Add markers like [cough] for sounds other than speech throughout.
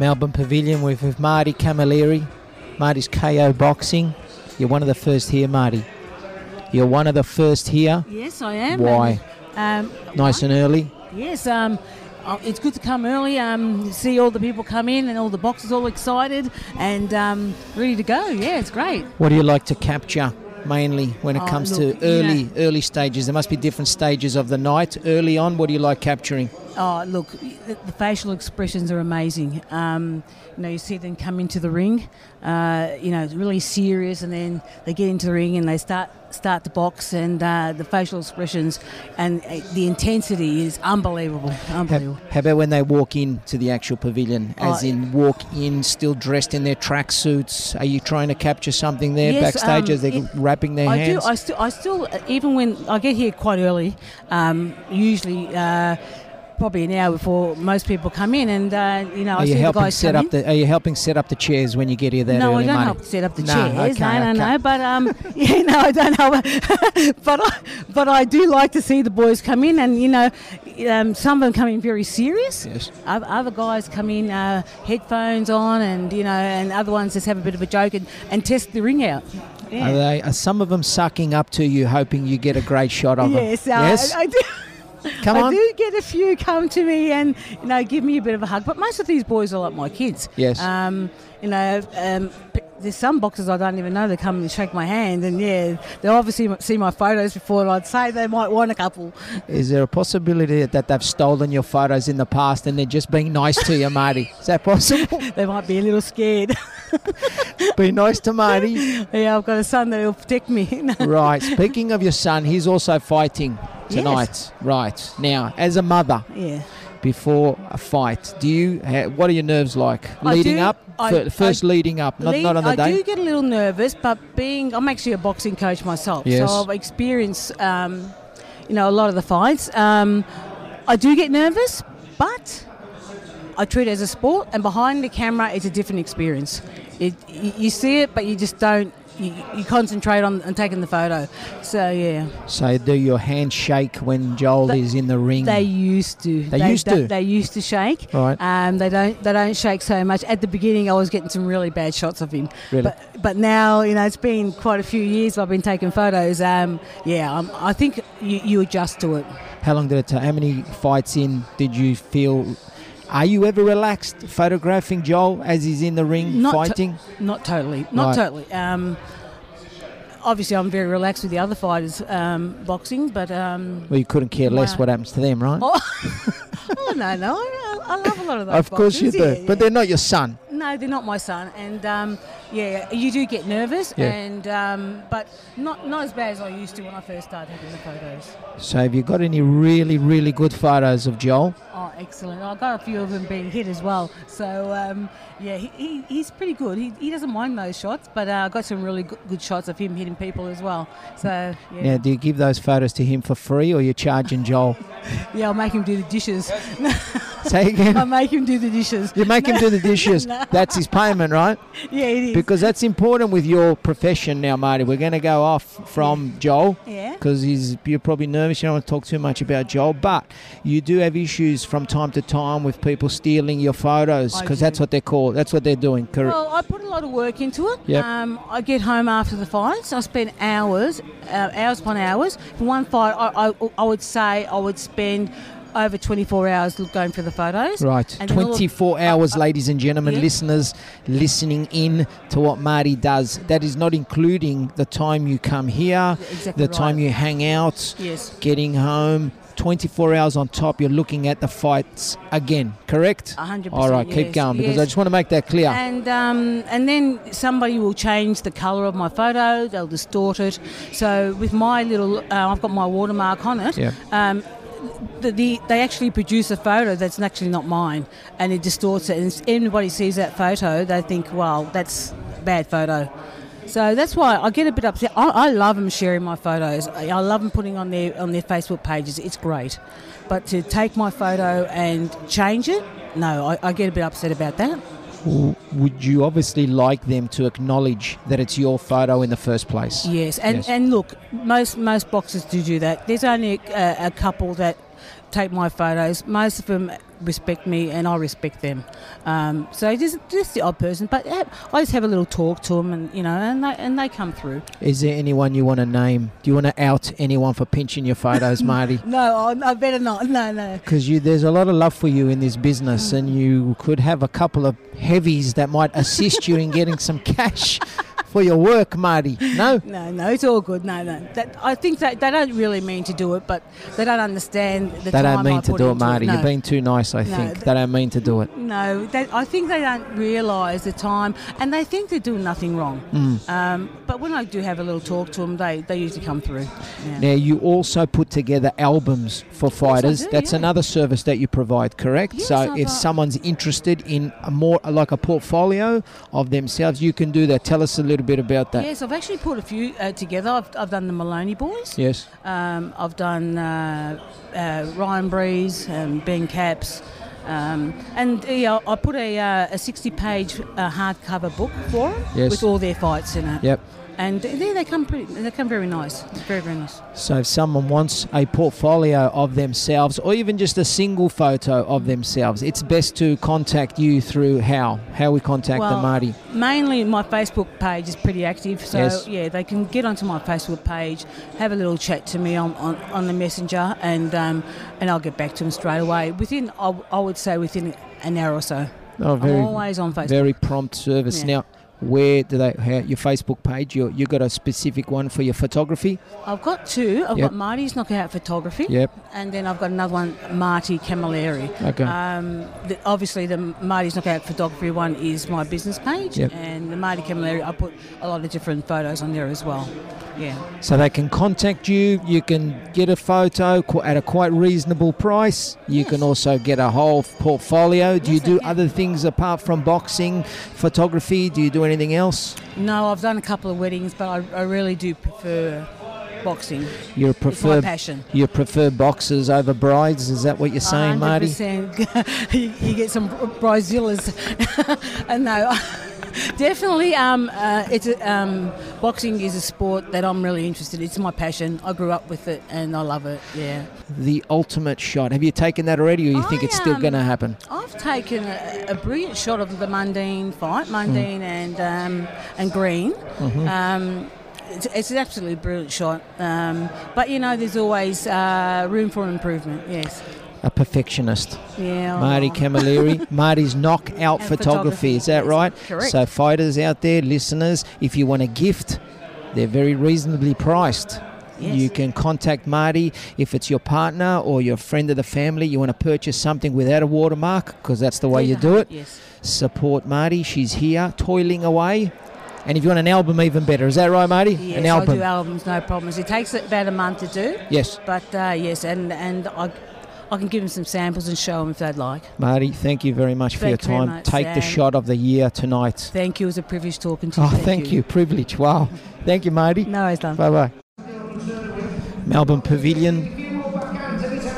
Melbourne Pavilion with, with Marty Camilleri. Marty's KO Boxing. You're one of the first here, Marty. You're one of the first here. Yes, I am. Why? And, um, Nice and early. Yes, um, uh, it's good to come early, um, see all the people come in and all the boxes all excited and um, ready to go. Yeah, it's great. What do you like to capture mainly when it Oh, comes look, to you early know- early stages? There must be different stages of the night. Early on, what do you like capturing? Oh, look, the, facial expressions are amazing. Um, you know, you see them come into the ring, uh, you know, really serious, and then they get into the ring and they start start the box, and uh, the facial expressions and uh, the intensity is unbelievable. How, Unbelievable. how about when they walk into the actual pavilion? As Oh, in, walk in still dressed in their tracksuits. Are you trying to capture something there Yes, backstage um, as they're it- wrapping their I hands? do. I still, I still, even when I get here quite early, um, usually uh, probably an hour before most people come in, and uh, you know, I are you see the helping guys set come up in. the? Are you helping set up the chairs when you get here that no, I don't Marty? help set up the No, chairs. okay, no, no, okay. no. But um, [laughs] [laughs] yeah, no, I don't help. [laughs] but I, but I do like to see the boys come in, and you know, um, some of them come in very serious. Yes. Other guys come in uh, headphones on, and you know, and other ones just have a bit of a joke and, and test the ring out. Yeah. Are they? Are some of them sucking up to you, hoping you get a great shot of Yes, them? uh, yes. I, I do. Come I do get a few come to me and you know give me a bit of a hug, but most of these boys are like my kids. Yes. Um, you know, um, there's some boxers I don't even know. They come and shake my hand, and yeah, they obviously see my photos before, and I'd say they might want a couple. Is there a possibility that they've stolen your photos in the past and they're just being nice to you, Marty? Is that possible? [laughs] They might be a little scared. [laughs] Be nice to Marty. yeah, I've got a son that will protect me. [laughs] Right. Speaking of your son, he's also fighting tonight. Right. Now, as a mother, yeah. Before a fight, do you? Ha- what are your nerves like I leading do- up? I- first I- leading up, not, Lead- not on the I day. do get a little nervous, but being I'm actually a boxing coach myself, Yes. so I've experienced um, you know a lot of the fights. Um, I do get nervous, but I treat it as a sport, and behind the camera, it's a different experience. It you see it, but you just don't. You, you concentrate on, on taking the photo. So yeah, So do your hands shake when Joel They- is in the ring? they used to. They used don't- to? They used to shake. Right. Um, they don't. They don't shake so much. At the beginning, I was getting some really bad shots of him. Really? But but now you know it's been quite a few years. I've been taking photos. Um, yeah, um, I think you, you adjust to it. How long did it take? How many fights in did you feel? Are you ever relaxed photographing Joel as he's in the ring Not to- fighting? Not totally. Not Right. totally. Um, obviously, I'm very relaxed with the other fighters um, boxing, but um, well, you couldn't care less what happens to them, right? oh, [laughs] oh no, no, I, I love a lot of those. of course you do. yeah, But yeah. they're not your son. No, they're not my son, and um, yeah, you do get nervous, Yeah. and um, but not not as bad as I used to when I first started taking the photos. So have you got any really, really good photos of Joel? Oh, excellent! I got a few of them being hit as well. So um, yeah, he, he, he's pretty good. He, he doesn't mind those shots, but uh, I got some really good, good shots of him hitting people as well. So yeah, Now, do you give those photos to him for free or you're charging Joel? [laughs] yeah, I'll make him do the dishes. Say again. [laughs] I'll make him do the dishes. You make him do the [laughs] dishes. No. That's his payment, right? Yeah, it is. Because that's important with your profession now, Marty. We're going to go off from Joel yeah. because he's you're probably nervous. You don't want to talk too much about Joel, but you do have issues from time to time with people stealing your photos because that's what they're called. That's what they're doing. Correct. Well, I put a lot of work into it. Yep. Um, I get home after the fights. I spend hours, uh, hours upon hours. For one fight, I, I, I would say I would spend over 24 hours going for the photos. Right, And then all- 24 hours, ladies and gentlemen, Yeah. listeners listening in to what Marty does. That is not including the time you come here, Exactly the time you hang out, Yes. getting home. 24 hours on top, you're looking at the fights again, correct? 100%. All right, keep going because yes. I just want to make that clear. And um, and then somebody will change the colour of my photo. They'll distort it. So with my little, uh, I've got my watermark on it. Yeah. Um, the, the, they actually produce a photo that's actually not mine, and it distorts it. And anybody sees that photo, they think, "Well, that's a bad photo." So that's why I get a bit upset. I, I love them sharing my photos. I, I love them putting on their on their Facebook pages. It's great, but to take my photo and change it, no, I, I get a bit upset about that. Would you obviously like them to acknowledge that it's your photo in the first place? Yes, and Yes. and look, most most boxers do do that. There's only a, a couple that take my photos. Most of them respect me, and I respect them. Um, so just just the odd person, but I just have a little talk to them, and you know, and they and they come through. Is there anyone you want to name? Do you want to out anyone for pinching your photos, Marty? [laughs] No, I, I better not. No, no. Because you, there's a lot of love for you in this business, and you could have a couple of heavies that might assist you in [laughs] getting some cash for your work, Marty. No, No, no, it's all good. No, no. That, I think that they don't really mean to do it, but they don't understand the they time don't mean I to do it, Marty. No. You're being too nice, I No, think. th- They don't mean to do it. No, they, I think they don't realise the time, and they think they're doing nothing wrong. Mm. Um, but when I do have a little talk to them, they, they usually come through. Yeah. Now, you also put together albums for fighters. do, That's yeah. another service that you provide, correct? Yes, so, I've, if someone's interested in a more like a portfolio of themselves, you can do that. Tell us a little bit about that. Yes, I've actually put a few uh, together. I've, I've done the Moloney Boys. Yes. Um, I've done uh, uh, Ryan Breeze, um, Ben Caps. Um, and yeah, I put a, uh, a 60 page uh, hardcover book for them Yes. with all their fights in it. Yep. And there they come pretty, they come very nice. Very, very nice. So, if someone wants a portfolio of themselves or even just a single photo of themselves, it's best to contact you through how? How we contact them, Well, Marty? Mainly, my Facebook page is pretty active, so Yes. yeah, they can get onto my Facebook page, have a little chat to me on, on, on the messenger, and um, and I'll get back to them straight away. Within, I, I would say, within an hour or so. Oh, I'm very, always on Facebook. very prompt service. Yeah. Now, where do they, how, your Facebook page, you, you got a specific one for your photography? I've got two. I've Yep. got Marty's Knockout Photography, Yep. and then I've got another one, Marty Camilleri. Okay. Um, the, obviously, the Marty's Knockout Photography one is my business page, Yep. and the Marty Camilleri, I put a lot of different photos on there as well. Yeah. So they can contact you. You can get a photo at a quite reasonable price. You can also get a whole portfolio. Do you Yes, I do other things apart from boxing, photography? Do you do anything else? No, I've done a couple of weddings, but I, I really do prefer boxing. You It's my passion. you prefer boxers over brides? Is that what you're saying, Marty? 100%. [laughs] you, you get some Brazilians. [laughs] Uh, no, [laughs] definitely. Um, uh, it's a, um, boxing is a sport that I'm really interested. in. It's my passion. I grew up with it, and I love it. Yeah. The ultimate shot. Have you taken that already, or you think it's still um, going to happen? I've taken a, a brilliant shot of the Mundine fight, Hmm. Mundine and um, and Green. Mm-hmm. Um, it's, it's an absolutely brilliant shot, um, but you know there's always uh, room for improvement. Yes, A perfectionist. yeah. Marty. Camilleri. [laughs] Marty's knockout photography. photography, Is that right? correct. So fighters out there, listeners, if you want a gift, they're very reasonably priced. Yes. You can contact Marty if it's your partner or your friend of the family. You want to purchase something without a watermark because that's the way you do it. Yes. Support Marty. She's here toiling away. And if you want an album, even better. Is that right, Marty? Yes, an I album. do albums, no problems. It takes about a month to do, yes. but uh, yes, and and I, I can give them some samples and show them if they'd like. Marty, thank you very much for Thank you your very time. much, Take the shot of the year tonight. Thank you. It was a privilege talking to you. Oh, thank you. Privilege. Wow. Thank you, Marty. No, it's done. Bye bye. Melbourne Pavilion,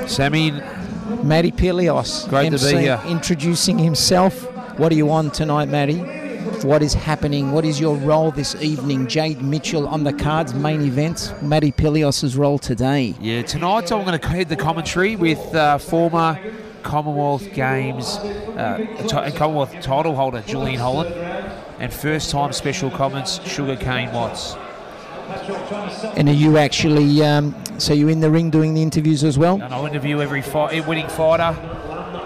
Sammy, Matty Pillios. Great to be here. Introducing himself. What are you on tonight, Matty? What is happening? What is your role this evening? Jayde Mitchell on the cards, main event. Matty Pillios' role today. yeah, tonight I'm going to head the commentary with uh, former Commonwealth Games uh, and Commonwealth title holder Julian Holland and first time special comments Sugar Cane Watts. And are you actually, um, so you're in the ring doing the interviews as well? And I'll interview every fight, winning fighter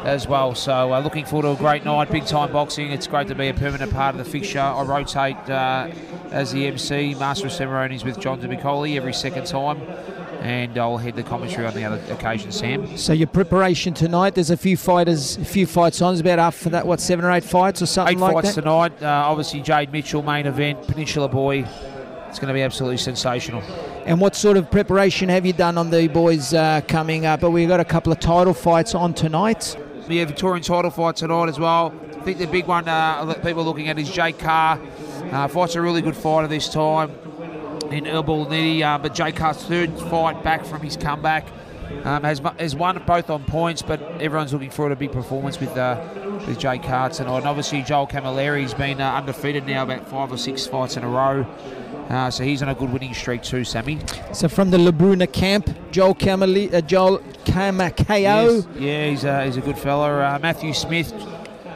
as well. So uh, looking forward to a great night, big time boxing. It's great to be a permanent part of the fixture. I rotate uh, as the MC, Master of Ceremonies with John DeMicoli every second time. And I'll head the commentary on the other occasion, Sam. So your preparation tonight, there's a few fighters, a few fights on. There's about up for that, what, seven or eight fights or something Eight like fights that? tonight. Uh, obviously, Jayde Mitchell, main event, Peninsula Boy. It's going to be absolutely sensational. And what sort of preparation have you done on the boys uh, coming up? But we've got a couple of title fights on tonight. We have a Victorian title fight tonight as well. I think the big one uh, people are looking at is Jake Carr. Uh, fights a really good fighter this time in Earl Nitty, uh, but Jake Carr's third fight back from his comeback. Um, has has won both on points, but everyone's looking forward to a big performance with uh, with Jake Carr tonight. And obviously Joel Camilleri's been uh, undefeated now about five or six fights in a row, uh, so he's on a good winning streak too. Sammy. So from the Labruna camp, Joel Camali, uh, Joel Camakao. Yes, yeah, he's a, he's a good fella. Uh, Matthew Smith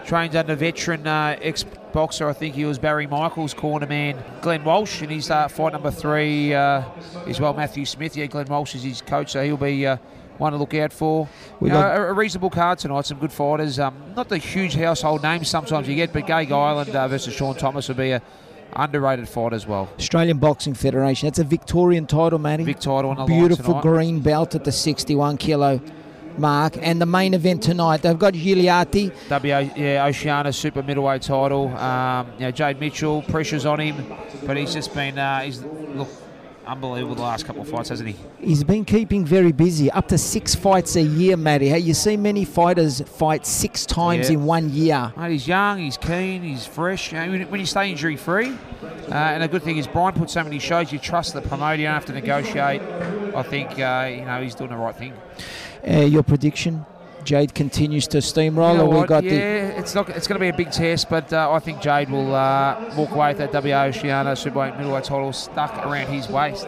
trains under veteran uh, ex boxer. I think he was Barry Michaels' corner man, Glenn Walsh, and he's uh, fight number three uh, as well. Matthew Smith, yeah, Glenn Walsh is his coach, so he'll be uh, one to look out for. We You know, got- a, reasonable card tonight. Some good fighters. Um, not the huge household names sometimes you get, but Gaige Ireland uh, versus Sean Thomas will be a underrated fight as well. Australian Boxing Federation. That's a Victorian title, Matty. Big title on Beautiful green belt at the 61 kilo mark. And the main event tonight, they've got Giuliati. WA, yeah, Oceania super middleweight title. Um, you know, Jayde Mitchell, pressures on him, but he's just been, uh, he's look unbelievable the last couple of fights, hasn't he? He's been keeping very busy, up to six fights a year, Matty. Hey, you see many fighters fight six times Yeah. in one year. Mate, he's young, he's keen, he's fresh. You know, when, you stay injury free, uh, and the good thing is Brian put so many shows. You trust the promoter, you don't have to negotiate. I think uh, you know he's doing the right thing. Uh, your prediction? Jayde continues to steamroll, You know we got yeah, the it's not. It's going to be a big test, but uh, I think Jayde will uh, walk away with that WA Oceania superweight middleweight title stuck around his waist.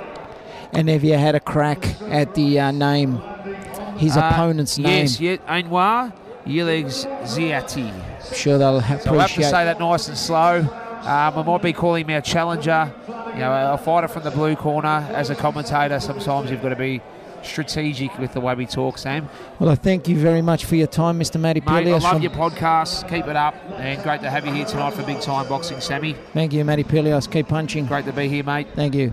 And have you had a crack at the uh, name, his Uh, opponent's name? Yes, yeah, Anwar Yilegs Ziati. Sure, they'll ha- So we'll have to say that nice and slow. Um, I might be calling him our challenger, you know, a fighter from the blue corner. As a commentator, sometimes you've got to be strategic with the way we talk, Sam. Well, I thank you very much for your time, Mr. Matty Mate, I love your podcast. Keep it up, and great to have you here tonight for Big Time Boxing, Sammy. Thank you, Matty Pillios. Keep punching. Great to be here, mate. Thank you.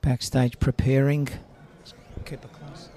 Backstage preparing. Keep it close.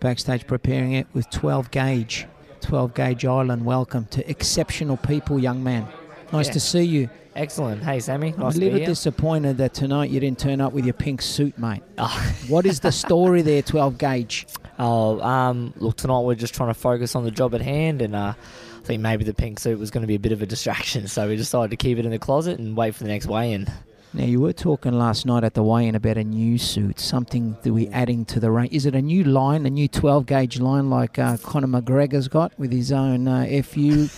Backstage preparing it with 12 gauge. 12 gauge Ireland. Welcome to exceptional people, young man. Nice Yeah. to see you. Excellent. Hey, Sammy. I'm a little disappointed that tonight you didn't turn up with your pink suit, mate. [laughs] Oh. What is the story there, 12 gauge? Oh, um, look, tonight we're just trying to focus on the job at hand, and uh, I think maybe the pink suit was going to be a bit of a distraction, so we decided to keep it in the closet and wait for the next weigh-in. Now, you were talking last night at the weigh in about a new suit, something that we're adding to the range. Is it a new line, a new 12 gauge line like uh, Conor McGregor's got with his own uh, FU?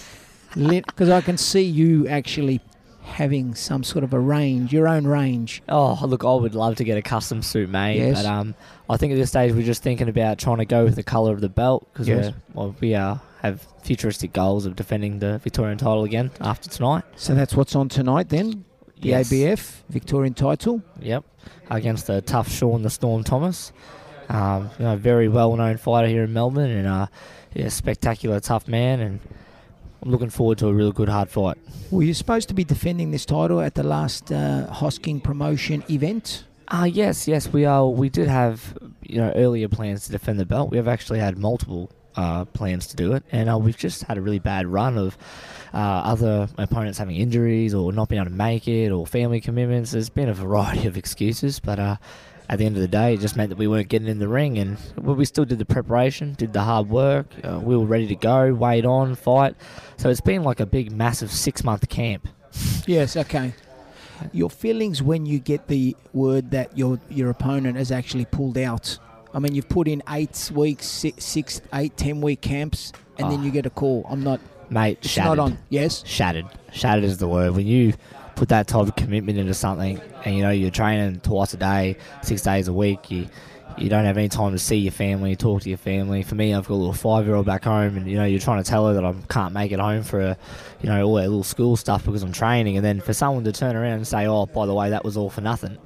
Because [laughs] I can see you actually having some sort of a range, your own range. Oh, look, I would love to get a custom suit made, Yes. but um, I think at this stage we're just thinking about trying to go with the colour of the belt because Yes. well, we uh, have futuristic goals of defending the Victorian title again after tonight. So that's what's on tonight then? The Yes. ABF Victorian title. Yep, against the tough Sean the Storm Thomas. Um, you know, very well-known fighter here in Melbourne, and uh, yeah, spectacular tough man, and I'm looking forward to a real good hard fight. Were you supposed to be defending this title at the last uh, Hosking promotion event? Uh, yes, yes, we are. We did have you know earlier plans to defend the belt. We have actually had multiple uh, plans to do it, and uh, we've just had a really bad run of uh, other opponents having injuries or not being able to make it or family commitments. There's been a variety of excuses, but uh, at the end of the day, it just meant that we weren't getting in the ring, and we still did the preparation, did the hard work. Uh, we were ready to go, wait on, fight. So it's been like a big, massive six-month camp. Yes, okay. Your feelings when you get the word that your your opponent has actually pulled out. I mean, you've put in eight weeks, six, six eight, ten week camps, and then Oh. you get a call. I'm not. Mate, It's shattered. not on. Yes. shattered. Shattered is the word. When you put that type of commitment into something, and you know you're training twice a day, six days a week, you you don't have any time to see your family, talk to your family. For me, I've got a little five year old back home, and you know you're trying to tell her that I can't make it home for, you know, all that little school stuff because I'm training, and then for someone to turn around and say, "Oh, by the way, that was all for nothing,"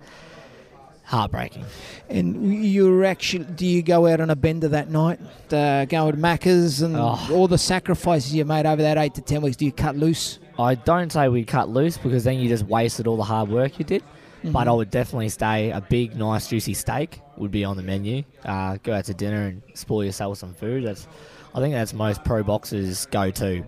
heartbreaking. And you're actually. Do you go out on a bender that night? Uh, go with Macca's and Oh. all the sacrifices you made over that eight to ten weeks. Do you cut loose? I don't say we cut loose because then you just wasted all the hard work you did. But I would definitely stay a big, nice, juicy steak would be on the menu. Uh, go out to dinner and spoil yourself with some food. That's, I think that's most pro boxers go to.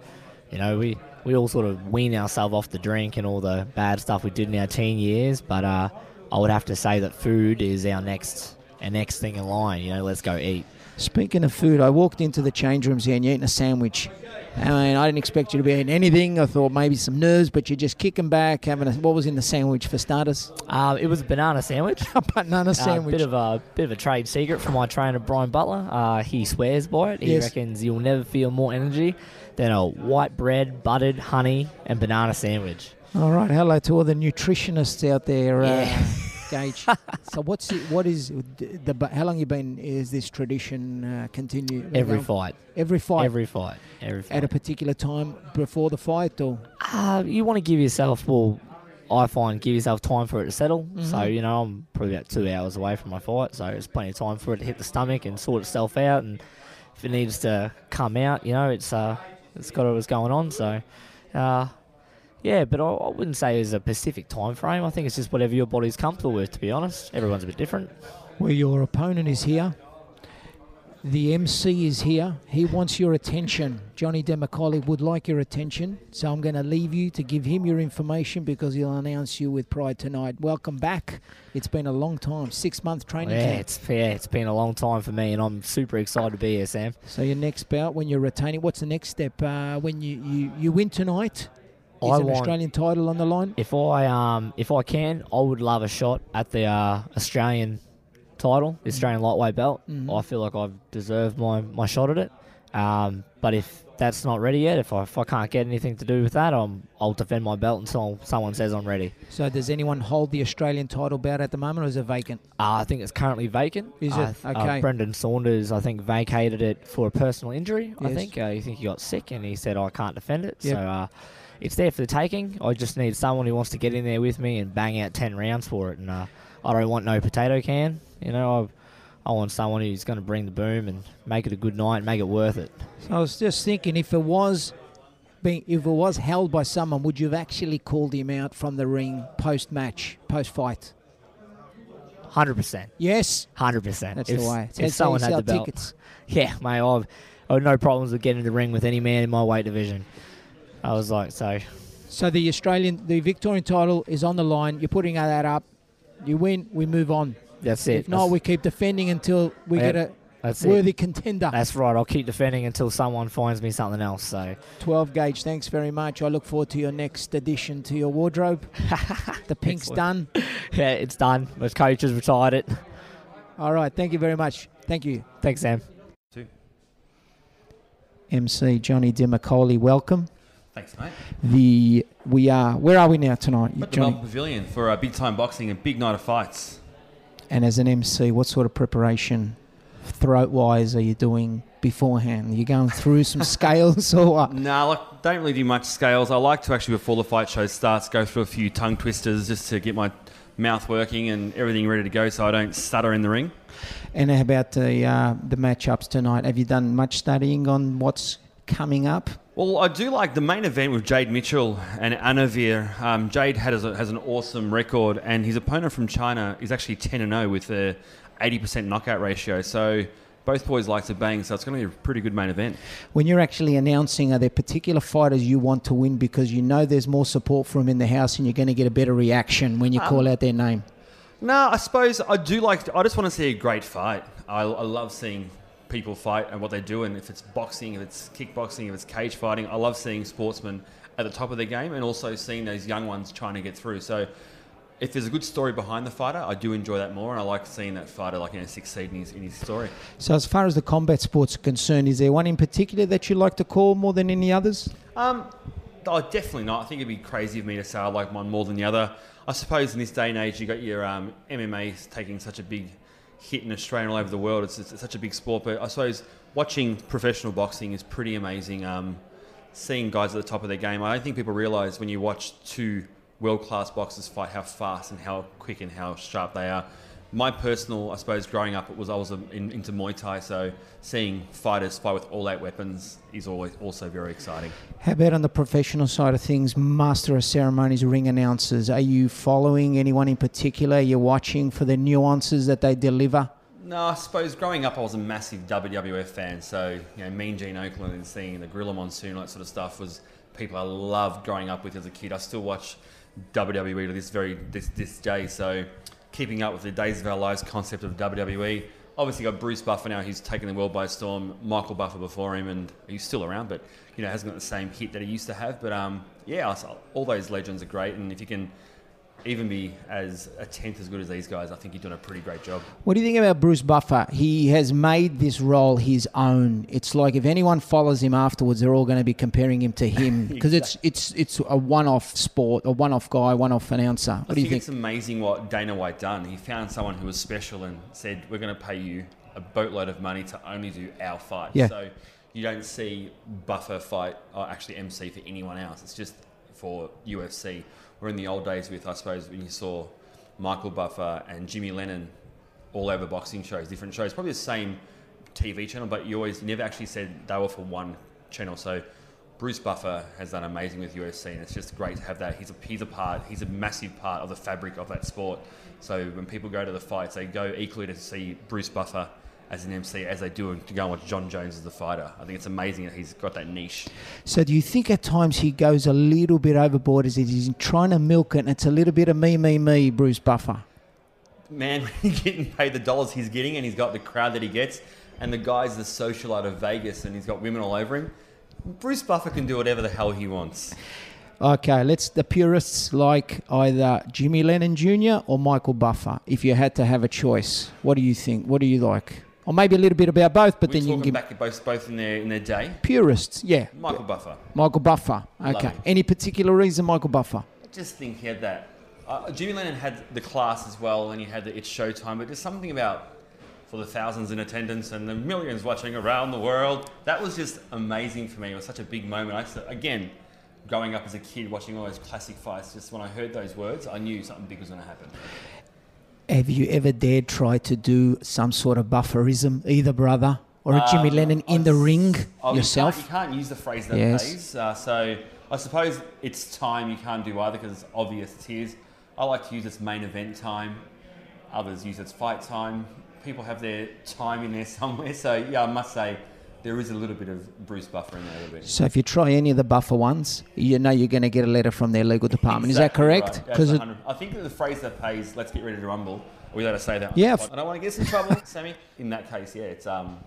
You know, we, we all sort of wean ourselves off the drink and all the bad stuff we did in our teen years. But uh, I would have to say that food is our next and next thing in line, you know, let's go eat. Speaking of food, I walked into the change rooms here and you're eating a sandwich. I mean, I didn't expect you to be eating anything. I thought maybe some nerves, but you're just kicking back, having a, what was in the sandwich for starters? Uh, it was a banana sandwich. [laughs] A banana A sandwich. bit of a bit of a trade secret from my trainer Brian Butler. Uh, he swears by it. He Yes. reckons you'll never feel more energy than a white bread, buttered honey, and banana sandwich. All right. Hello to all the nutritionists out there, Yeah. uh, [laughs] Gaige. [laughs] so what's it, what is the, the how long you been? Is this tradition uh, continue Every fight, Every fight. every fight, every fight. at a particular time before the fight, or Uh, you want to give yourself, well, I find give yourself time for it to settle. So, Mhm. you know, I'm probably about two hours away from my fight, so there's plenty of time for it to hit the stomach and sort itself out. And if it needs to come out, you know, it's uh, it's got what's going on. So, uh, yeah, but I, I wouldn't say there's a specific time frame. I think it's just whatever your body's comfortable with, to be honest. Everyone's a bit different. where your opponent is here, the MC is here. He wants your attention. Johnny DeMicoli would like your attention, so I'm going to leave you to give him your information because he'll announce you with pride tonight. Welcome back. It's been a long time, six month training Yeah, camp. it's yeah, it's been a long time for me, and I'm super excited to be here, Sam. So your next bout, when you're retaining, what's the next step? Uh, when you, you, you win tonight, is I an want- Australian title on the line? If I um if I can, I would love a shot at the uh, Australian title, the Australian lightweight belt. Mhm. I feel like I've deserved my, my shot at it. Um, but if that's not ready yet, if I, if I can't get anything to do with that, I'm, I'll defend my belt until someone says I'm ready. So does anyone hold the Australian title belt at the moment, or is it vacant? Uh, I think it's currently vacant. Is Uh, it? uh, Okay. Brendan Saunders, I think, vacated it for a personal injury. I think. Uh, I think he got sick and he said, I can't defend it. Yep. So uh, it's there for the taking. I just need someone who wants to get in there with me and bang out 10 rounds for it. And uh, I don't want no potato can. You know, I, I want someone who's going to bring the boom and make it a good night and make it worth it. So I was just thinking, if it was being, if it was held by someone, would you have actually called him out from the ring post match, post fight? 100%. Yes, 100%. that's if, the way. If someone had the belt. tickets. [laughs] Yeah, mate, I've, I've no problems with getting in the ring with any man in my weight division. I was like, so So the Australian, the Victorian title is on the line. You're putting that up. You win, we move on. that's it. If not, That's- we keep defending until we Yeah, get a that's it. worthy contender. That's right. I'll keep defending until someone finds me something else. So 12 gauge. Thanks very much. I look forward to your next addition to your wardrobe. [laughs] the pink's done. [laughs] yeah, it's done. My coach has retired it. All right. Thank you very much. Thank you. Thanks, Sam. MC Johnny DeMicoli, welcome. Thanks, mate. The we are where are we now tonight, at the Melbourne Pavilion for a big time boxing and big night of fights. And as an MC, what sort of preparation, throat wise, are you doing beforehand? Are you going through some [laughs] scales or what? Nah, like don't really do much scales. I like to actually before the fight show starts go through a few tongue twisters just to get my mouth working and everything ready to go so I don't stutter in the ring. And how about the uh, the matchups tonight? Have you done much studying on what's coming up? Well, I do like the main event with Jayde Mitchell and Anavir. Um, Jayde has, a, has an awesome record, and his opponent from China is actually 10 and 0 with a 80% knockout ratio. So both boys like to bang, so it's going to be a pretty good main event. When you're actually announcing, are there particular fighters you want to win because you know there's more support for them in the house and you're going to get a better reaction when you call out their name? No, I suppose I do like. I just want to see a great fight. I, I love seeing people fight and what they do, and if it's boxing, if it's kickboxing, if it's cage fighting, I love seeing sportsmen at the top of their game, and also seeing those young ones trying to get through. So, if there's a good story behind the fighter, I do enjoy that more, and I like seeing that fighter like you know succeed in his, in his story. So, as far as the combat sports are concerned, is there one in particular that you like to call more than any others? Um, oh, definitely not. I think it'd be crazy of me to say I like one more than the other. I suppose in this day and age, you got your um, MMA taking such a big hit in Australia and all over the world. It's, it's such a big sport, but I suppose watching professional boxing is pretty amazing. Um, seeing guys at the top of their game, I don't think people realise when you watch two world class boxers fight how fast and how quick and how sharp they are. My personal, I suppose, growing up, it was I was um, in, into Muay Thai, so seeing fighters fight with all out weapons is always also very exciting. How about on the professional side of things, master of ceremonies, ring announcers? Are you following anyone in particular? You're watching for the nuances that they deliver? No, I suppose growing up, I was a massive WWF fan. So, you know, Mean Gene Okerlund and seeing the Gorilla Monsoon, all that sort of stuff was people I loved growing up with as a kid. I still watch WWE to this very this this day. So, keeping up with the Days of Our Lives concept of WWE. Obviously, got Bruce Buffer now, who's taken the world by storm. Michael Buffer before him, and he's still around, but you know hasn't got the same hit that he used to have. But um, yeah, all those legends are great, and if you can even be as a tenth as good as these guys, I think you've done a pretty great job. What do you think about Bruce Buffer? He has made this role his own. It's like if anyone follows him afterwards, they're all going to be comparing him to him [laughs] because exactly. it's it's it's a one-off sport, a one-off guy, one-off announcer. What I do you think? It's amazing what Dana White done. He found someone who was special and said, "We're going to pay you a boatload of money to only do our fight." Yeah. So you don't see Buffer fight or actually MC for anyone else. It's just for UFC were in the old days with, I suppose, when you saw Michael Buffer and Jimmy Lennon all over boxing shows, different shows, probably the same TV channel, but you always never actually said they were for one channel. So Bruce Buffer has done amazing with UFC, and it's just great to have that. He's a, he's a part, he's a massive part of the fabric of that sport. So when people go to the fights, they go equally to see Bruce Buffer as an MC as they do and to go and watch Jon Jones as the fighter. I think it's amazing that he's got that niche. So do you think at times he goes a little bit overboard as he's trying to milk it and it's a little bit of me, me, me, Bruce Buffer? Man, [laughs] when he's getting paid the dollars he's getting and he's got the crowd that he gets and the guy's the socialite of Vegas and he's got women all over him, Bruce Buffer can do whatever the hell he wants. Okay, let's the purists like either Jimmy Lennon Jr. or Michael Buffer. If you had to have a choice, what do you think? What do you like? Or maybe a little bit about both. But We're then you can give back both both in their in their day. Purists, yeah. Michael Buffer. Michael Buffer. Okay. Any particular reason, Michael Buffer? I just think he had that. Uh, Jimmy Lennon had the class as well, and he had the It's Showtime. But there's something about for the thousands in attendance and the millions watching around the world. That was just amazing for me. It was such a big moment. I again, growing up as a kid, watching all those classic fights, just when I heard those words, I knew something big was going to happen. Have you ever dared try to do some sort of bufferism, either brother or a Jimmy um, Lennon in the ring oh, yourself? You can't, you can't, use the phrase that yes. pays. Uh, so I suppose it's time you can't do either because it's obvious it's his. I like to use its main event time. Others use its fight time. People have their time in there [laughs] somewhere. So yeah, I must say there is a little bit of Bruce Buffer in there a little bit. So if you try any of the Buffer ones, you know you're going to get a letter from their legal department. exactly is that correct? Because right. I think that the phrase that pays "Let's get ready to rumble." Are we allowed to say that? Yeah. I don't want to get in trouble, [laughs] Sammy. In that case, yeah, it's um,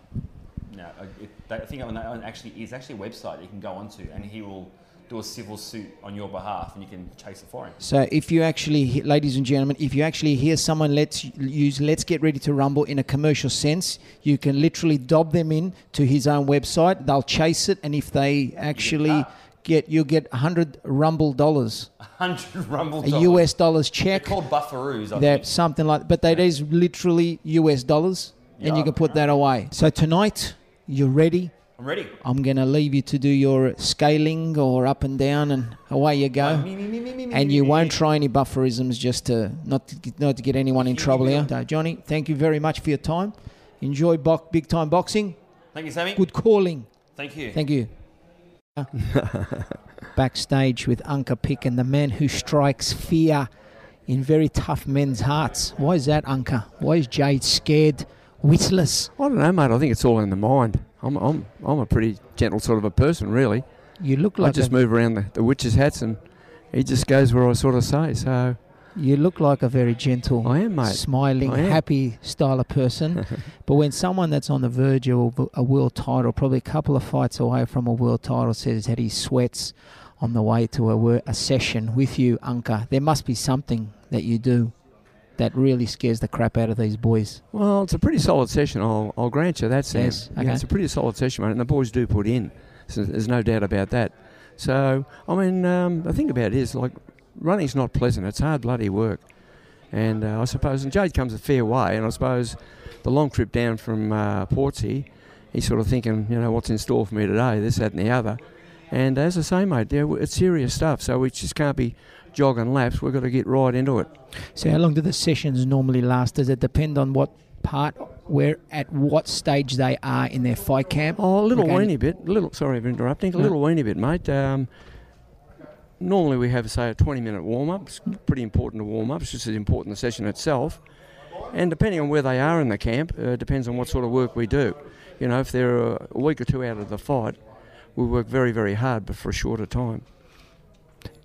no, it, I think that one actually is actually a website you can go onto, and he will do a civil suit on your behalf and you can chase it for him. So if you actually, ladies and gentlemen, if you actually hear someone let's use let's get ready to rumble in a commercial sense, you can literally dob them in to his own website. They'll chase it, and if they actually get you'll get hundred rumble dollars. hundred rumble dollars a US dollars check. They're called buffaroos. I They're something like, but that is literally US dollars, yeah, and you can put that away. So tonight you're ready. I'm ready. I'm going to leave you to do your scaling or up and down, and away you go. me, me, me, and you won't try any bufferisms just to not to get, not to get anyone in trouble here. So, Johnny, thank you very much for your time. Enjoy bo- big time boxing. Thank you, Sammy. Good calling. Thank you. Thank you. [laughs] Backstage with Unca Pick and the man who strikes fear in very tough men's hearts. Why is that, Unca? Why is Jayde scared, witless? I don't know, mate. I think it's all in the mind. I'm, I'm, I'm a pretty gentle sort of a person, really. You look like I just move around the, the witches' hats, and he just goes where I sort of say. So you look like a very gentle, I am, mate. smiling, am. happy style of person. [laughs] but when someone that's on the verge of a world title, probably a couple of fights away from a world title, says that he sweats on the way to a, a session with you, Unca, there must be something that you do that really scares the crap out of these boys. Well, it's a pretty solid session. I'll, I'll grant you that, Sam. Yes, okay. Yeah, it's a pretty solid session, mate, and the boys do put in. So there's no doubt about that. So, I mean, um, the thing about it is, like, running's not pleasant. It's hard bloody work. And uh, I suppose, and Jayde comes a fair way, and I suppose the long trip down from uh, Portsea, he's sort of thinking, you know, what's in store for me today, this, that, and the other. And as I say, mate, yeah, it's serious stuff, so we just can't be jogging laps. We've got to get right into it. So, how long do the sessions normally last? Does it depend on what part, where, at what stage they are in their fight camp? Oh, a little weeny bit. A little. Sorry for interrupting. A little weeny bit, mate. Um, normally we have, say, a 20-minute warm-up. It's pretty important to warm up. It's just as important the session itself. And depending on where they are in the camp, uh, depends on what sort of work we do. You know, if they're a week or two out of the fight, we work very, very hard, but for a shorter time.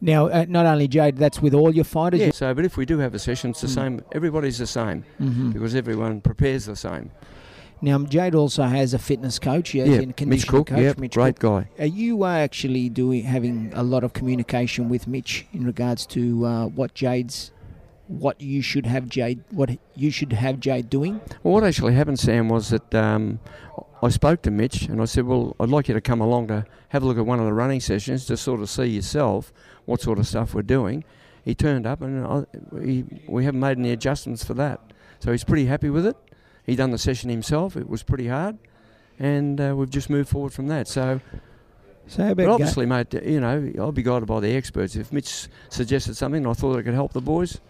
Now, uh, not only Jayde, that's with all your fighters. Yeah. So, but if we do have a session, it's the Mm. same. Everybody's the same Mhm. because everyone prepares the same. Now, Jayde also has a fitness coach. Yeah, a Mitch Cook. coach. Yeah, Mitch great Cook. guy. Are you uh, actually doing having a lot of communication with Mitch in regards to uh, what Jayde's, what you should have Jayde, what you should have Jayde doing? Well, what actually happened, Sam, was that um, I spoke to Mitch and I said, "Well, I'd like you to come along to have a look at one of the running sessions to sort of see yourself what sort of stuff we're doing." He turned up and I, he, we haven't made any adjustments for that, so he's pretty happy with it. He done the session himself. It was pretty hard, and uh, we've just moved forward from that. So, So but obviously, mate, you know, I'll be guided by the experts. If Mitch suggested something and I thought it could help the boys,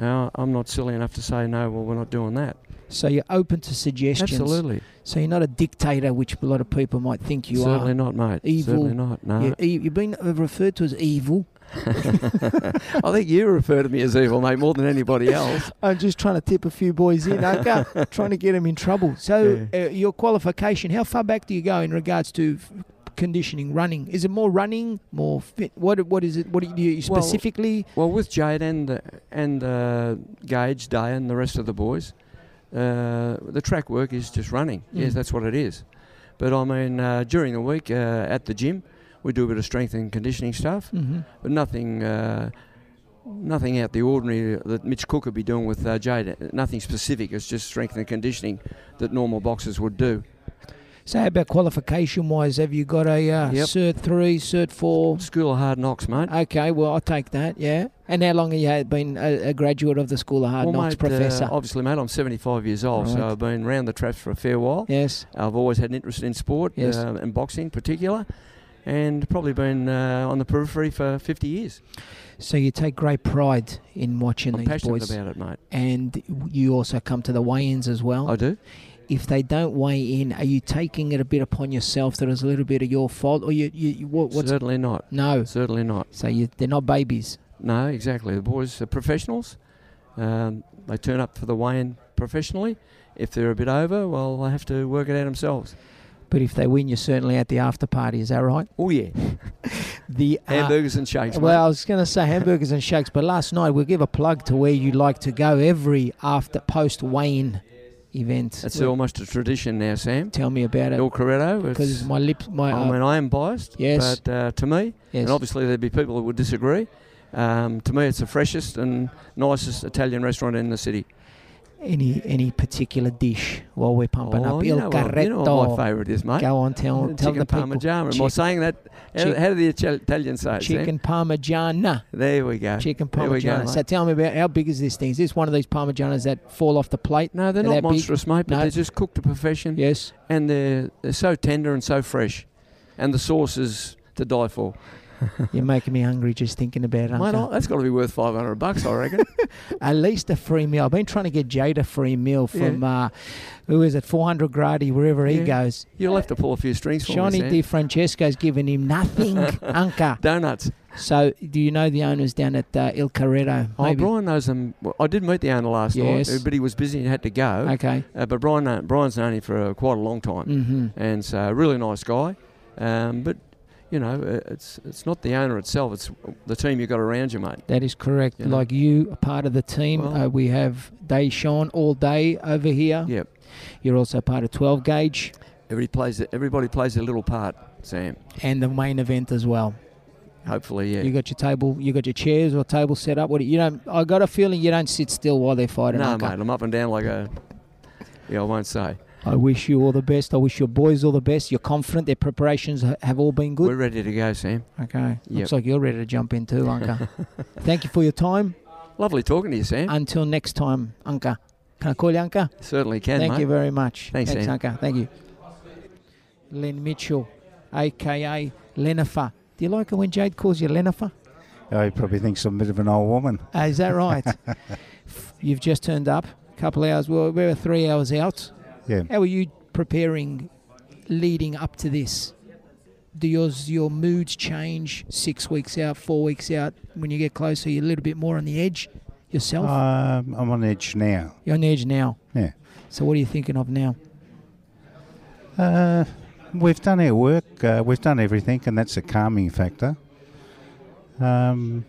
uh, I'm not silly enough to say no. Well, we're not doing that. so you're open to suggestions. Absolutely, So you're not a dictator, which a lot of people might think you certainly are. Certainly not, mate. Evil. Certainly not. No. You're, you've been referred to as evil. [laughs] I think you refer to me as evil, mate, more than anybody else. [laughs] I'm just trying to tip a few boys in, [laughs] okay? trying to get them in trouble. So, uh, your qualification, how far back do you go in regards to f- conditioning, running? Is it more running, more fit? What What is it? What do you, do you Well- specifically? Well, with Jayde and and uh, Gaige, Day, and the rest of the boys, uh, the track work is just running. Yes, Mm. that's what it is. But I mean, uh, during the week uh, at the gym, we do a bit of strength and conditioning stuff, Mhm. but nothing. Uh, Nothing out the ordinary that Mitch Cook would be doing with uh, Jayde. Nothing specific. It's just strength and conditioning that normal boxers would do. So, how about qualification wise? Have you got a uh, Yep. Cert 3, Cert 4? School of Hard Knocks, mate. Okay, well, I'll take that, yeah. And how long have you been a, a graduate of the School of Hard well, Knocks, mate, uh, Professor? obviously, mate, I'm 75 years old, Right. so I've been round the traps for a fair while. yes. I've always had an interest in sport Yes. uh, and boxing in particular, and probably been uh, on the periphery for 50 years. So, you take great pride in watching I'm these passionate boys. about it, mate. And you also come to the weigh ins as well. I do. If they don't weigh in, are you taking it a bit upon yourself that it's a little bit of your fault, or you, you, you what, what's Certainly not. no? Certainly not. So you, they're not babies. No, exactly. The boys are professionals. Um, they turn up for the weigh-in professionally. If they're a bit over, well, they have to work it out themselves. But if they win, you're certainly at the after party. Is that right? Oh yeah, [laughs] The uh, hamburgers and shakes. well, I was going to say hamburgers and shakes, but last night we'll give a plug to where you like to go every after post weigh-in event. it's Well, almost a tradition now, Sam. Tell me about it, Il Carretto. because it's- my lips, my I uh, mean, I am biased. Yes. But uh, to me, yes. and obviously there'd be people that would disagree. Um, to me, it's the freshest and nicest Italian restaurant in the city. Any any particular dish while we're pumping oh, up you Il know, what, you know Carretto. my favourite is, mate. Go on, tell Uh, tell the people. parmigiana. Am I saying that? How, chick- how do the Ital- Italians say it? Sam? Chicken parmigiana. There we go. Chicken we go, So tell me about how big is this thing? Is this one of these parmigianas that fall off the plate? No, they're Are not they big? monstrous, mate, but No. they're just cooked to perfection, Yes. and they're they're so tender and so fresh, and the sauce is to die for. [laughs] You're making me hungry just thinking about it. Mate. I- that's got to be worth five hundred bucks, I reckon. [laughs] At least a free meal. I've been trying to get Jayde a free meal from, uh, who is it, 400 Grady, wherever he goes. You'll have to pull a few strings for Johnny me, Di. Francesco's giving him nothing, [laughs] Unca. Donuts. So, do you know the owners down at uh, Il Carretto? Oh, Maybe. Brian knows them. Well, I did meet the owner last Yes. night, but he was busy and had to go. Okay. Uh, but Brian, uh, Brian's known him for uh, quite a long time, Mm-hmm. and so really nice guy. Um, but you know, uh, it's it's not the owner itself; it's the team you've got around you, mate. That is correct. You know. Like you, a part of the team. Well- uh, we have Day Sean all day over here. Yep. You're also part of 12 gauge Everybody plays. Everybody plays a little part, Sam. and the main event as well. Hopefully, yeah. You got your table, you got your chairs or table set up. What do you, you don't? I got a feeling you don't sit still while they're fighting. no, mate, I'm up and down like a. Yeah, I won't say. I wish you all the best. I wish your boys all the best. You're confident. Their preparations have all been good. We're ready to go, Sam. okay. Yep. Looks like you're ready to jump in too, [laughs] Unca. Thank you for your time. Lovely talking to you, Sam. Until next time, Unca. Can I call you Unca? Certainly can, Thank mate. you very much. Thanks, Sam. Unca. Thank you. Len Mitchell, aka Lenifer. Do you like it when Jayde calls you Lenifer? Oh, he probably thinks I'm a bit of an old woman. Uh, is that right? [laughs] You've just turned up. A couple of hours. Well, we're three hours out. Yeah. How are you preparing, leading up to this? Do yours your moods change six weeks out, four weeks out? When you get closer, you're a little bit more on the edge yourself. Um, I'm on edge now. you're on the edge now. Yeah. So what are you thinking of now? Uh, we've done our work. Uh, we've done everything, and that's a calming factor. Um,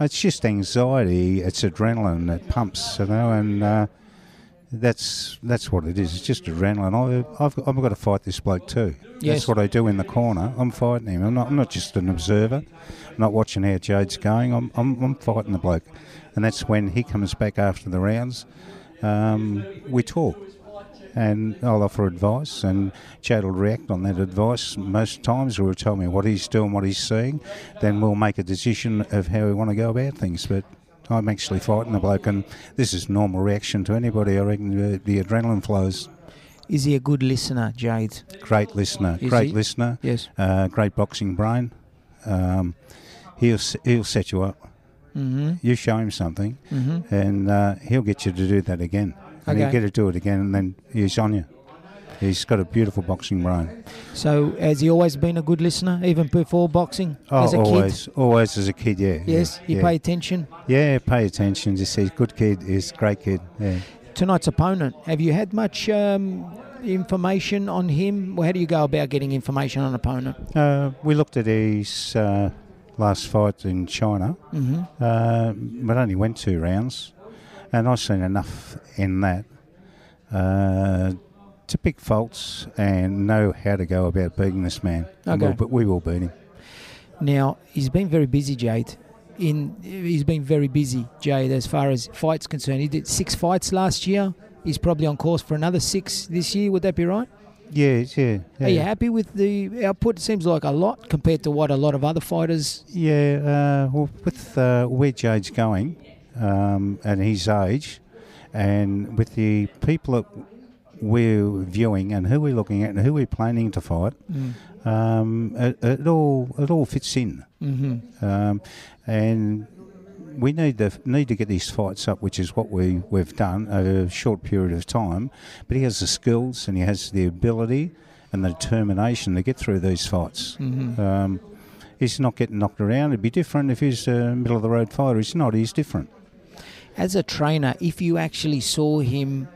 it's just anxiety. It's adrenaline that pumps, you know, and uh, that's that's what it is. It's just adrenaline. I, I've, I've got to fight this bloke too. Yes. That's what I do in the corner. I'm fighting him. I'm not, I'm not just an observer. I'm not watching how Jayde's going. I'm, I'm, I'm fighting the bloke. And that's when he comes back after the rounds. Um, we talk. And I'll offer advice, and Jayde will react on that advice most times, or will tell me what he's doing, what he's seeing. Then we'll make a decision of how we want to go about things. But I'm actually fighting the bloke, and this is normal reaction to anybody. I reckon the, the adrenaline flows. Is he a good listener, Jayde? Great listener, Is great he? listener, Yes. uh, great boxing brain. Um, he'll he'll set you up. Mm-hmm. You show him something, Mm-hmm. and uh, he'll get you to do that again. And he'll get to do it again, and then he's on you. He's got a beautiful boxing brain. So has he always been a good listener, even before boxing? Oh, as a always, kid? always as a kid, yeah. Yes, yeah, you yeah. pay attention. Yeah, pay attention. Just say, good kid, he's a great kid. Yeah. Tonight's opponent, have you had much um, information on him? Well, how do you go about getting information on an opponent? Uh, we looked at his uh, last fight in China, Mm-hmm. uh, but only went two rounds, and I've seen enough in that uh, to pick faults and know how to go about beating this man. Okay. we'll, but we will beat him. Now he's been very busy, Jayde. In he's been very busy, Jayde, as far as fights concerned. He did six fights last year. He's probably on course for another six this year. Would that be right? Yeah, yeah. yeah. Are you happy with the output? It seems like a lot compared to what a lot of other fighters. Yeah, uh, well, with uh, where Jayde's going um, and his age, and with the people that we're viewing and who we're looking at and who we're planning to fight, um, it, it all it all fits in, Mm-hmm. um, and we need to need to get these fights up, which is what we we've done over a short period of time. But he has the skills and he has the ability and the determination to get through these fights. Mm-hmm. Um, he's not getting knocked around. It'd be different if he's a middle of the road fighter. He's not. He's different. As a trainer, if you actually saw him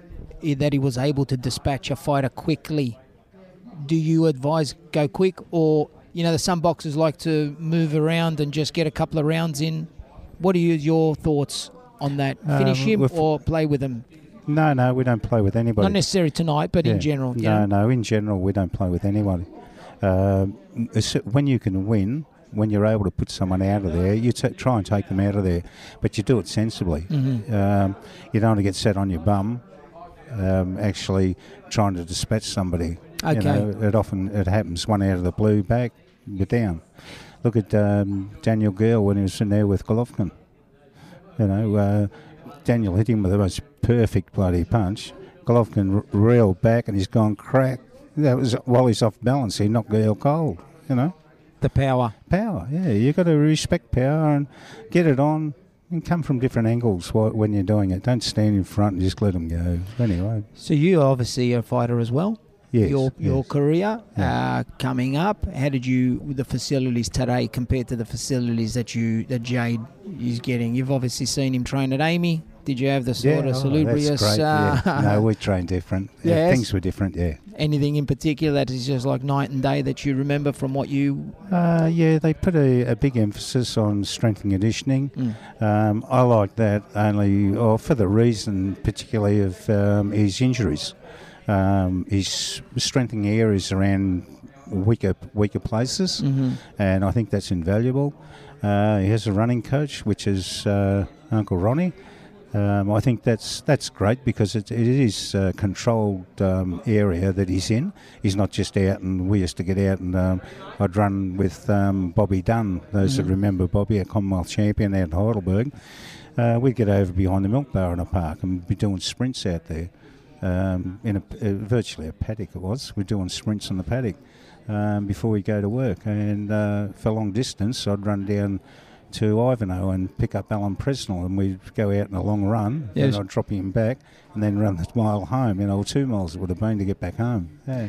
that he was able to dispatch a fighter quickly, do you advise go quick or you know there's some boxers like to move around and just get a couple of rounds in? What are you, your thoughts on that? Finish Um, him or play with him? No, no, we don't play with anybody. Not necessarily tonight, but Yeah. in general. No, know? no, in general, we don't play with anybody. Um, it's- when you can win, when you're able to put someone out of there, you ta try and take them out of there, but you do it sensibly. Mhm. Um, you don't want to get set on your bum. Um, actually, trying to dispatch somebody. Okay. You know, it often it happens. One out of the blue, back, you're down. Look at um, Daniel Geale when he was in there with Golovkin. You know, uh, Daniel hit him with the most perfect bloody punch. Golovkin r- reeled back and he's gone crack. That was while he's off balance. He knocked Geale cold. You know, The power. power. Yeah, you got to respect power and get it on. And come from different angles when you're doing it. Don't stand in front and just let them go. Anyway, So you obviously are a fighter as well. yes. your your yes. career Yeah. uh, coming up. How did you with the facilities today compared to the facilities that you that Jayde is getting? You've obviously seen him train at Amy. Did you have the sort yeah, of oh, salubrious? that's great. uh, yeah. No, we [laughs] train different. Yeah, Yes. things were different. Yeah. Anything in particular that is just like night and day that you remember from what you? Uh, yeah, they put a, a big emphasis on strength and conditioning. Mm. Um, I like that only or for the reason, particularly of um, his injuries. Um, his strengthening areas around weaker weaker places, Mm-hmm. and I think that's invaluable. Uh, he has a running coach, which is uh, Uncle Ronnie. Um, I think that's that's great because it, it is a controlled um, area that he's in. He's not just out, and we used to get out and um, I'd run with um, Bobby Dunn. Those that Mhm. remember Bobby, a Commonwealth champion out in Heidelberg. Uh, we'd get over behind the milk bar in a park and be doing sprints out there. Um, in a, uh, virtually a paddock it was. We're doing sprints in the paddock um, before we go to work. And uh, for long distance, I'd run down to Ivanhoe and pick up Alan Presnell, and we'd go out in a long run. Yes. And I'd drop him back, and then run the mile home. You know, or two miles it would have been to get back home. Yeah.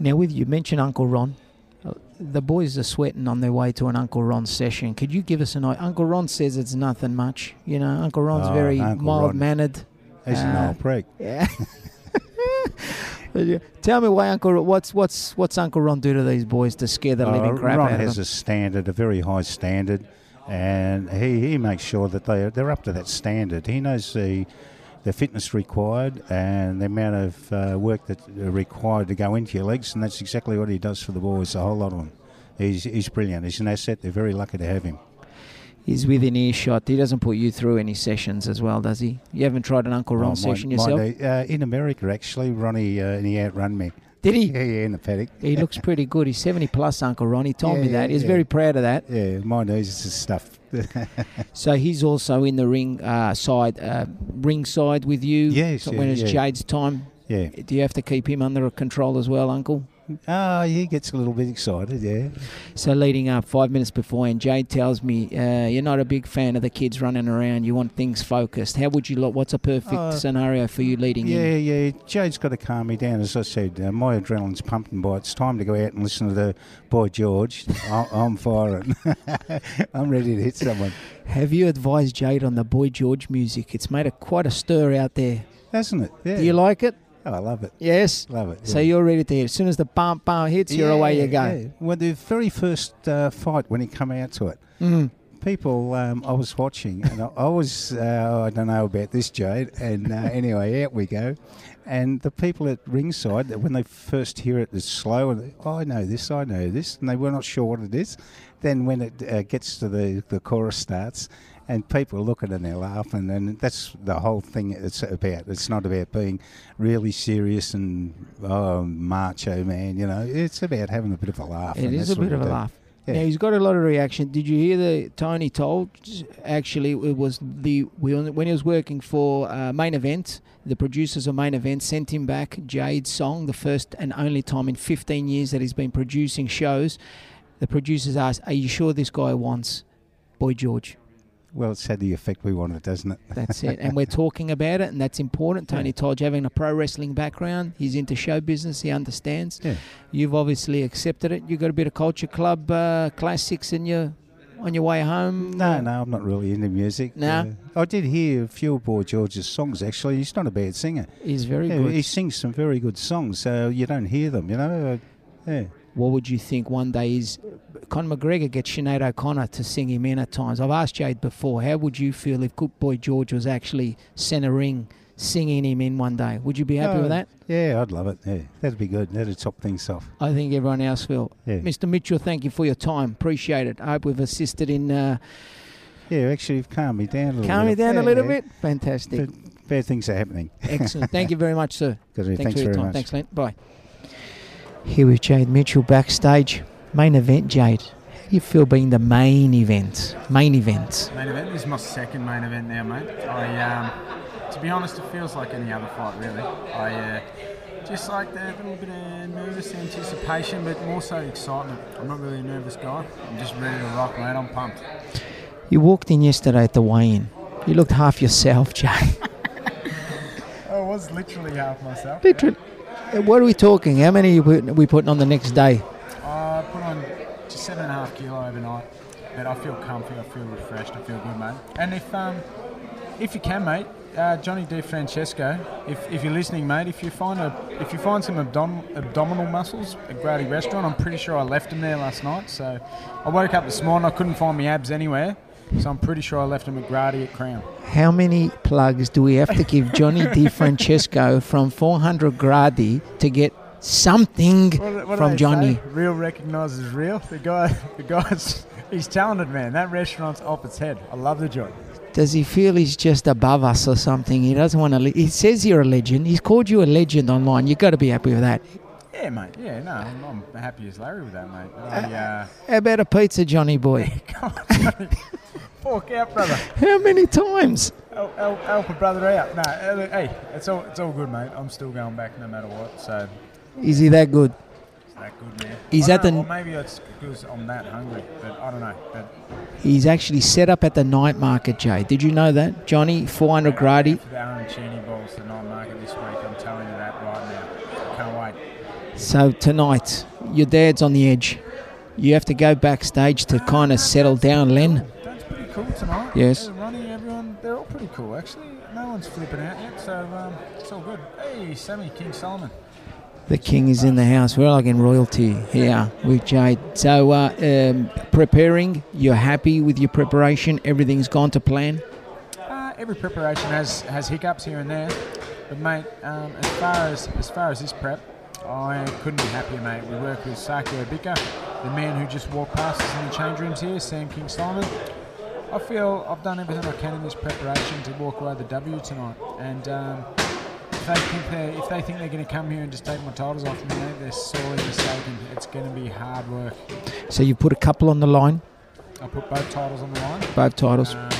Now, with you mentioned Uncle Ron. uh, The boys are sweating on their way to an Uncle Ron session. Could you give us an idea? Uncle Ron says it's nothing much. You know, Uncle Ron's Oh, very Uncle mild Ron. mannered. He's an Ah. old prick. Yeah. [laughs] Tell me why Uncle Ron, what's what's what's Uncle Ron do to these boys to scare the living Uh, crap Ron out of them? a standard, a very high standard. And he, he makes sure that they they're up to that standard. He knows the the fitness required and the amount of uh, work that are required to go into your legs, and that's exactly what he does for the boys. A whole lot of them. He's he's brilliant. He's an asset. They're very lucky to have him. He's within earshot. He doesn't put you through any sessions as well, does he? You haven't tried an Uncle Ron Oh, my- session my yourself? day- uh, in America, actually, Ronnie uh, he outrun me. Did he? Yeah, yeah, in the paddock. He looks pretty good. He's 70 plus, Uncle Ron. He told me that. He's yeah. very proud of that. Yeah, my knees is stuff. [laughs] So he's also in the ring uh, side, uh, ring side with you. Yes, yeah, when it's yeah. Jayde's time, yeah. do you have to keep him under control as well, Uncle? Oh, he gets a little bit excited, yeah. So leading up five minutes before, and Jayde tells me uh, you're not a big fan of the kids running around. You want things focused. How would you look? What's a perfect Uh, scenario for you leading Yeah, in? yeah. Yeah. Jayde's got to calm me down. As I said, uh, my adrenaline's pumping by. It's time to go out and listen to the boy George. I- I'm firing. [laughs] I'm ready to hit someone. Have you advised Jayde on the Boy George music? It's made a quite a stir out there. Hasn't it? Yeah. Do you like it? Oh, I love it. Yes. Love it. So yeah. you're ready to hit. As soon as the bump bump hits, you're away you go. Yeah. Well, the very first uh, fight when he come out to it, Mm. people um, I was watching, and I, I was uh, I don't know about this Jayde, and uh, [laughs] anyway, out we go, and the people at ringside that when they first hear it, it's slow, and they, oh, I know this, I know this, and they were not sure what it is. Then when it uh, gets to the the chorus starts. And people are looking and they're laughing, and that's the whole thing it's about. It's not about being really serious and oh, macho, man. You know, it's about having a bit of a laugh. It is a bit of a do. laugh. Yeah. Now he's got a lot of reaction. Did you hear the Tony told? Actually, it was the when he was working for uh, main event. The producers of main event sent him back Jayde's song, the first and only time in 15 years that he's been producing shows. The producers asked, "Are you sure this guy wants Boy George?" Well, it's had the effect we wanted, doesn't it? That's it. [laughs] And we're talking about it, and that's important. Tony Yeah. Tolj having a pro wrestling background, he's into show business, he understands. Yeah. You've obviously accepted it. You've got a bit of culture club uh, classics in your on your way home. No, no, I'm not really into music. No? Uh, I did hear a few of Boy George's songs, actually. He's not a bad singer. He's very Yeah, good. he sings some very good songs, so you don't hear them, you know? Uh, yeah. What would you think one day is Conor McGregor gets Sinead O'Connor to sing him in at times? I've asked Jayde before, how would you feel if Good Boy George was actually centre ring singing him in one day? Would you be happy Oh, with that? Yeah, I'd love it. Yeah, that'd be good. That'd top things off. I think everyone else will. Yeah. Mr. Mitchell, thank you for your time. Appreciate it. I hope we've assisted in uh, Yeah, actually, you've calmed me down a little calming bit. down a little yeah. bit. Fantastic. But bad things are happening. Excellent. Thank you very much, sir. [laughs] Good, Thanks, Thanks for your very time. much. Thanks, Len. Bye. Here with Jayde Mitchell backstage. Main event, Jayde. How do you feel being the main event? Main event. Main event. This is my second main event now, mate. I, um, to be honest, it feels like any other fight, really. I uh, just like that little bit of nervous anticipation, but more so excitement. I'm not really a nervous guy. I'm just ready to rock, mate. I'm pumped. You walked in yesterday at the weigh-in. You looked half yourself, [laughs] Jayde. [laughs] I was literally half myself. Literally. Uh, What are we talking? How many are we putting on the next day? I put on just seven and a half kilo overnight, but I feel comfy. I feel refreshed. I feel good, mate. And if um, if you can, mate, uh, Johnny Di Francesco, if, if you're listening, mate, if you find a if you find some abdom- abdominal muscles at Gradi Restaurant, I'm pretty sure I left them there last night. So I woke up this morning, I couldn't find my abs anywhere. So I'm pretty sure I left him at Gradi at Crown. How many plugs do we have to give Johnny Di [laughs] Francesco from 400 Gradi to get something What, what from Johnny? say? Real recognises real. The guy, [laughs] the guy's, he's talented, man. That restaurant's off its head. I love the joint. Does he feel he's just above us or something? He doesn't want to. Le- he says you're a legend. He's called you a legend online. You've got to be happy with that. Yeah, mate. Yeah, no, I'm, I'm happy as Larry with that, mate. I, uh, How about a pizza, Johnny boy? [laughs] come on, Johnny. Fork out, brother. How many times? Help, help, help a brother out. No, uh, hey, it's all, it's all good, mate. I'm still going back no matter what. So Is he that good? it's that good, man. Is I that the- Or maybe it's because I'm that hungry, but I don't know. But He's actually set up at the night market, Jay. Did you know that? Johnny, 400 Gradi. for the arancini balls, the night market this week, I'm telling you that right now. Can't wait. So tonight, your dad's on the edge. You have to go backstage to kind of settle down, Len. That's pretty cool tonight. Yes. Ronnie, everyone, they're all pretty cool, actually. No one's flipping out yet, so um, it's all good. Hey, Sammy King Solomon. The king is in the house. We're like in royalty here with Jayde. So, uh, um, preparing, you're happy with your preparation? Everything's gone to plan? Uh, every preparation has, has hiccups here and there, but mate, um, as far as as far as this prep, I couldn't be happier, mate. We work with Saki Obika, the man who just walked past us in the change rooms here, Sam King Solomon. I feel I've done everything I can in this preparation to walk away with the W tonight, and um, if they think they if they think they're going to come here and just take my titles off me, mate, they're sorely mistaken. It's going to be hard work. So, you put a couple on the line, I put both titles on the line. both titles. Um,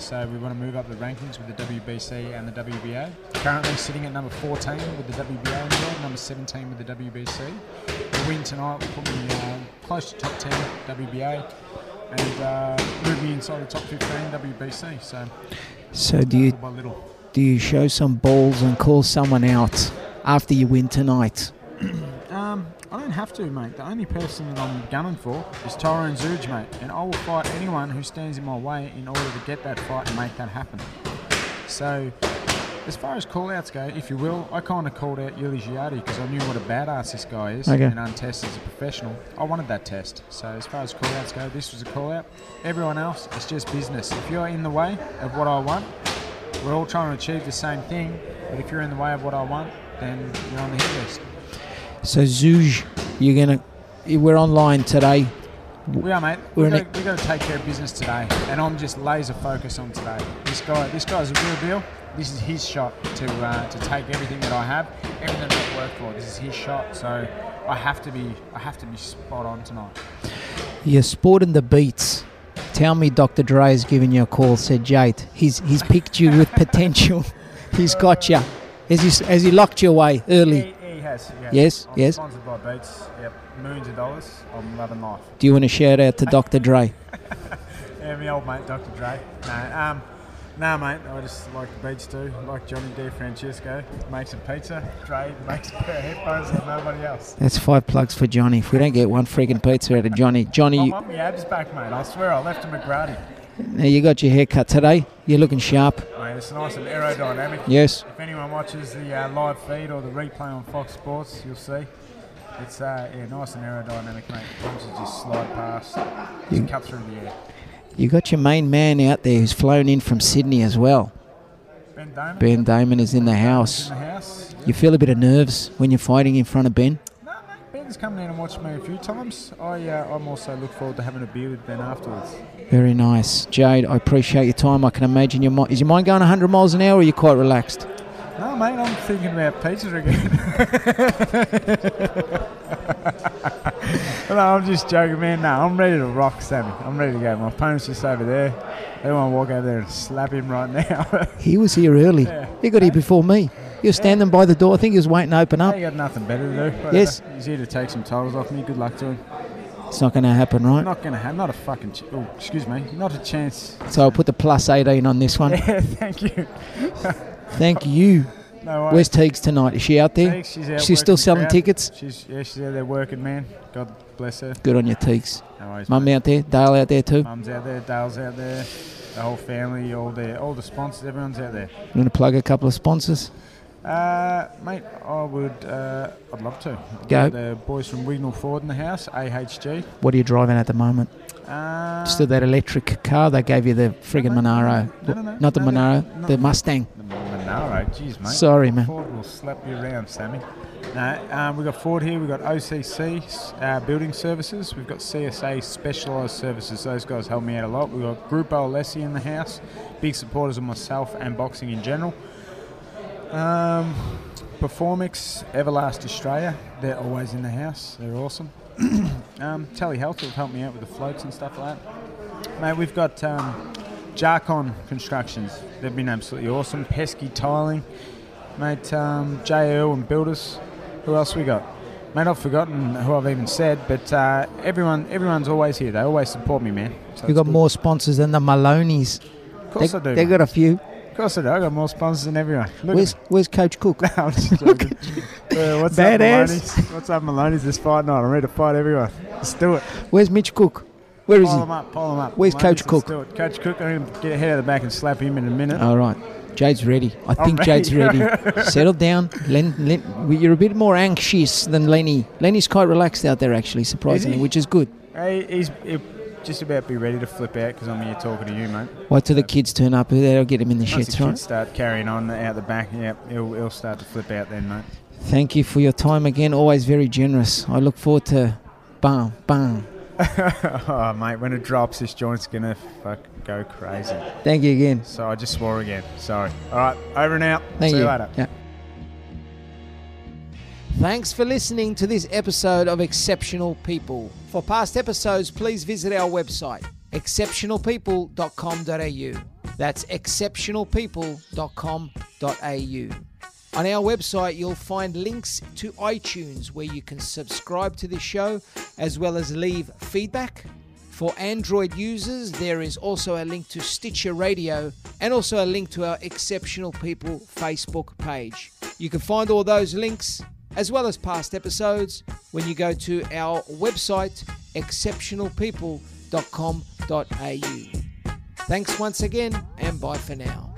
so we want to move up the rankings with the WBC and the WBA. Currently sitting at number 14 with the WBA in the world, number 17 with the WBC. The win tonight will put me uh, close to top 10 WBA and uh, move me inside the top 15 WBC. So So, do you by little. do you show some balls and call someone out after you win tonight? [clears throat] Um, I don't have to, mate. The only person that I'm gunning for is Tyron Zeuge, mate. And I will fight anyone who stands in my way in order to get that fight and make that happen. So, as far as call-outs go, if you will, I kind of called out Yuli Giardi because I knew what a badass this guy is Okay. and untested as a professional. I wanted that test. So, as far as call-outs go, this was a call-out. Everyone else, it's just business. If you're in the way of what I want, we're all trying to achieve the same thing. But if you're in the way of what I want, then you're on the hit list. So, Zuj, you're gonna. We're online today. We are, mate. We're We've in got, we got to take care of business today, and I'm just laser focused on today. This guy, this guy's a real deal. This is his shot to uh, to take everything that I have, everything that I've worked for. This is his shot, so I have to be, I have to be spot on tonight. You're sporting the beats. Tell me, Dr. Dre has given you a call. Said Jayde, he's he's picked you with [laughs] potential. he's got you. Has he has he locked you away early? Has. Yeah. Yes, I'm yes. Sponsored by Beats. Yep, millions of dollars. I'm loving life. Do you want to shout out to Dr. Dre? [laughs] Yeah, my old mate, Dr. Dre. No, um, no, mate. I just like the Beats too. Like Johnny Di Francesco makes a pizza. Dre makes a pair of headphones like nobody else. That's five plugs for Johnny. If we don't get one freaking pizza out of Johnny, Johnny. I want my abs back, mate. I swear I left him at Gradi. Now you got your hair cut today. You're looking sharp. Mate, it's nice and aerodynamic. Yes. If anyone watches the uh, live feed or the replay on Fox Sports, you'll see. It's uh, yeah, nice and aerodynamic, mate. Bombs just slide past, just You- cut through the air. You got your main man out there who's flown in from Sydney as well. Ben Damon. Ben Damon is in the house. In the house. You feel a bit of nerves when you're fighting in front of Ben. Mate. Come in and watched me a few times. I uh, I'm also look forward to having a beer with Ben afterwards. Very nice, Jayde. I appreciate your time. I can imagine your mind. Is your mind going 100 miles an hour, or are you quite relaxed? No, mate, I'm thinking about pizza again. [laughs] no, I'm just joking, man. No, I'm ready to rock, Sammy. I'm ready to go. My opponent's just over there. They want to walk over there and slap him right now. [laughs] He was here early. Yeah. He got here before me. He was standing by the door. I think he was waiting to open up. he got nothing better to do. Yes. he's here to take some titles off me. Good luck to him. It's not going to happen, right? Not gonna happen. not a fucking. Ch- oh, excuse me, not a chance. So I'll put the plus 18 on this one. [laughs] Yeah, thank you. [laughs] Thank you. No. Where's Teagues tonight? Is she out there? Thanks, she's out She's still selling crowd. tickets? She's yeah, she's out there working, man. God bless her. Good on your Teagues. No worries, Mum mate. out there, Dale out there too. Mum's out there, Dale's out there, the whole family, all the all the sponsors, everyone's out there. You want to plug a couple of sponsors? Uh, mate, I would, uh, I'd love to. Go. The boys from Wignall Ford in the house, AHG. What are you driving at the moment? Uh, Still that electric car they gave you the friggin' no, Monaro. no, no, no, Not the Monaro, the Mustang. The Monaro, jeez, mate. Sorry, man. Ford will slap you around, Sammy. No, um, we've got Ford here, we've got OCC uh, Building Services, we've got CSA Specialised Services. Those guys help me out a lot. We've got Grupo Alessi in the house, big supporters of myself and boxing in general. Um, Performix, Everlast Australia, they're always in the house, they're awesome. [coughs] um, Telehealth have helped me out with the floats and stuff like that. Mate, we've got um, Jarcon Constructions, they've been absolutely awesome. Pesky Tiling, mate, um, J. And Builders. Who else we got? Mate, I've forgotten who I've even said, but uh, everyone, everyone's always here. They always support me, man. So You got good. more sponsors than the Moloney's. Of course they, I do. They got a few. Of course I do. I got more sponsors than everyone. Look Where's Where's Coach Cook? at [laughs] I'm just [laughs] joking. Uh, what's Badass. up, Moloney's? What's up, Moloney's? This fight night. I'm ready to fight everyone. Let's do it. Where's Mitch Cook? Where is pile he? them up, pile them up. Where's Mate, Coach Cook? Coach Cook, I'm going to get ahead of the back and slap him in a minute. All right. Jayde's ready. I think ready. Jayde's ready. [laughs] Settle down. Len, Len, you're a bit more anxious than Lenny. Lenny's quite relaxed out there, actually, surprisingly, he? which is good. Hey, he's he'll just about be ready to flip out because I'm here talking to you, mate. Wait till the kids turn up. They'll get him in the Once the right? start carrying on out the back, yeah, he'll, he'll start to flip out then, mate. Thank you for your time again. Always very generous. I look forward to bam, bam. [laughs] oh, mate, when it drops, this joint's gonna fuck go crazy. Thank you again. So I just swore again. Sorry. All right, over and out. Thank See you. you later. Yeah. Thanks for listening to this episode of Exceptional People. For past episodes, please visit our website, exceptionalpeople.com.au. That's exceptionalpeople.com.au. On our website, you'll find links to iTunes where you can subscribe to the show as well as leave feedback. For Android users, there is also a link to Stitcher Radio and also a link to our Exceptional People Facebook page. You can find all those links as well as past episodes when you go to our website exceptionalpeople.com.au. Thanks once again and bye for now.